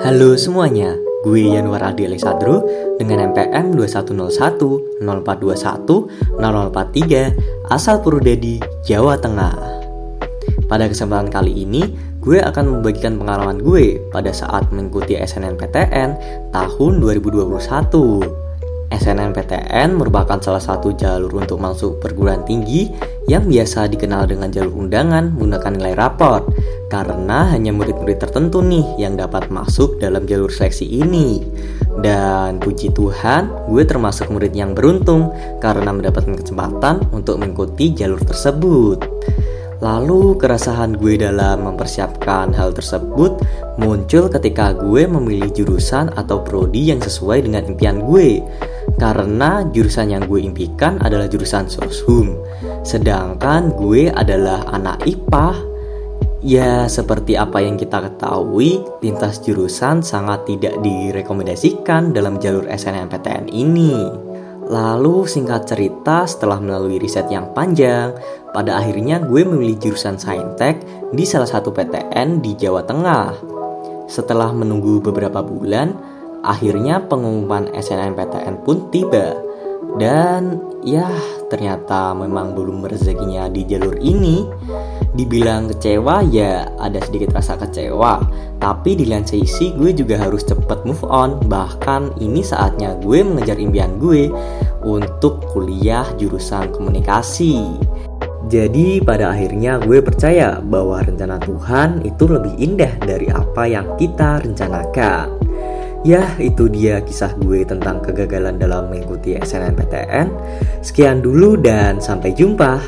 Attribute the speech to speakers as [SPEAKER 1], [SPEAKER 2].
[SPEAKER 1] Halo semuanya, gue Yanuar Adi Alexandro dengan MPM 2101 0421 0043 asal Purwodadi, Jawa Tengah. Pada kesempatan kali ini, gue akan membagikan pengalaman gue pada saat mengikuti SNMPTN tahun 2021. SNMPTN merupakan salah satu jalur untuk masuk perguruan tinggi yang biasa dikenal dengan jalur undangan menggunakan nilai raport karena hanya murid-murid tertentu nih yang dapat masuk dalam jalur seleksi ini. Dan puji Tuhan, gue termasuk murid yang beruntung karena mendapatkan kesempatan untuk mengikuti jalur tersebut. Lalu keresahan gue dalam mempersiapkan hal tersebut muncul ketika gue memilih jurusan atau prodi yang sesuai dengan impian gue. Karena jurusan yang gue impikan adalah jurusan soshum. Sedangkan gue adalah anak IPA. Ya, seperti apa yang kita ketahui, lintas jurusan sangat tidak direkomendasikan dalam jalur SNMPTN ini. Lalu singkat cerita setelah melalui riset yang panjang, pada akhirnya gue memilih jurusan Saintek di salah satu PTN di Jawa Tengah. Setelah menunggu beberapa bulan, akhirnya pengumuman SNMPTN pun tiba. Dan ya ternyata memang belum rezekinya di jalur ini. Dibilang kecewa ya ada sedikit rasa kecewa. Tapi di lain sisi gue juga harus cepet move on. Bahkan ini saatnya gue mengejar impian gue Untuk kuliah jurusan komunikasi. Jadi pada akhirnya gue percaya bahwa rencana Tuhan itu lebih indah dari apa yang kita rencanakan Ya, itu dia kisah gue tentang kegagalan dalam mengikuti SNMPTN. Sekian dulu dan sampai jumpa.